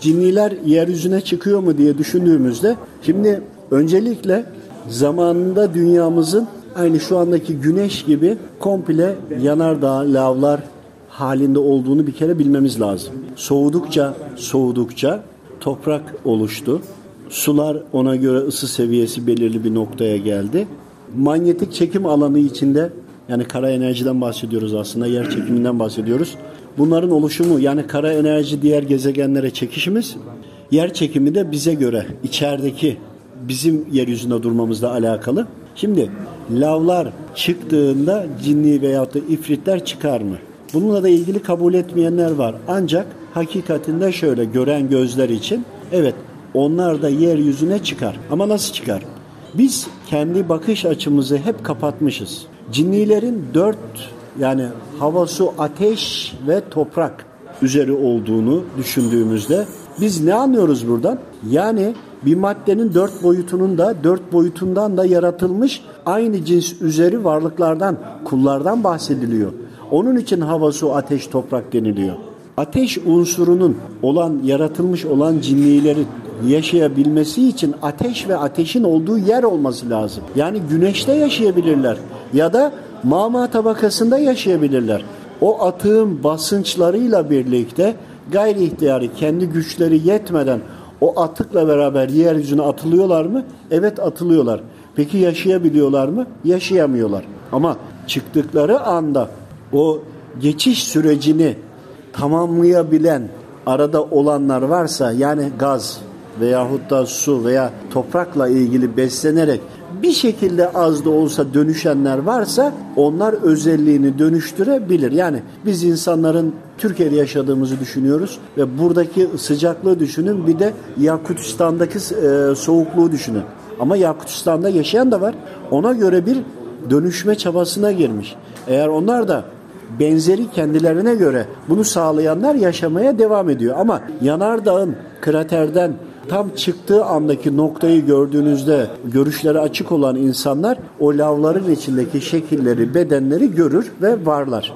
Cinniler yeryüzüne çıkıyor mu diye düşündüğümüzde şimdi öncelikle zamanında dünyamızın aynı şu andaki güneş gibi komple yanardağ, lavlar halinde olduğunu bir kere bilmemiz lazım. Soğudukça, soğudukça toprak oluştu. Sular ona göre ısı seviyesi belirli bir noktaya geldi. Manyetik çekim alanı içinde yani kara enerjiden bahsediyoruz aslında, yer çekiminden bahsediyoruz. Bunların oluşumu yani kara enerji diğer gezegenlere çekişimiz, yer çekimi de bize göre içerideki bizim yeryüzünde durmamızla alakalı. Şimdi lavlar çıktığında cinni veyahut da ifritler çıkar mı? Bununla da ilgili kabul etmeyenler var. Ancak hakikatinde şöyle gören gözler için evet onlar da yeryüzüne çıkar. Ama nasıl çıkar? Biz kendi bakış açımızı hep kapatmışız. Cinnilerin dört yani hava, su, ateş ve toprak üzeri olduğunu düşündüğümüzde biz ne anlıyoruz buradan? Yani bir maddenin dört boyutunun da dört boyutundan da yaratılmış aynı cins üzeri varlıklardan, kullardan bahsediliyor. Onun için hava, su, ateş, toprak deniliyor. Ateş unsurunun olan, yaratılmış olan cinnilerin yaşayabilmesi için ateş ve ateşin olduğu yer olması lazım. Yani güneşte yaşayabilirler ya da mama tabakasında yaşayabilirler. O atığın basınçlarıyla birlikte gayri ihtiyari kendi güçleri yetmeden o atıkla beraber yeryüzüne atılıyorlar mı? Evet atılıyorlar. Peki yaşayabiliyorlar mı? Yaşayamıyorlar. Ama çıktıkları anda o geçiş sürecini tamamlayabilen arada olanlar varsa yani gaz veyahut da su veya toprakla ilgili beslenerek bir şekilde az da olsa dönüşenler varsa onlar özelliğini dönüştürebilir. Yani biz insanların Türkiye'de yaşadığımızı düşünüyoruz ve buradaki sıcaklığı düşünün bir de Yakutistan'daki e, soğukluğu düşünün. Ama Yakutistan'da yaşayan da var. Ona göre bir dönüşme çabasına girmiş. Eğer onlar da benzeri kendilerine göre bunu sağlayanlar yaşamaya devam ediyor. Ama yanardağın kraterden tam çıktığı andaki noktayı gördüğünüzde görüşleri açık olan insanlar o lavların içindeki şekilleri, bedenleri görür ve varlar.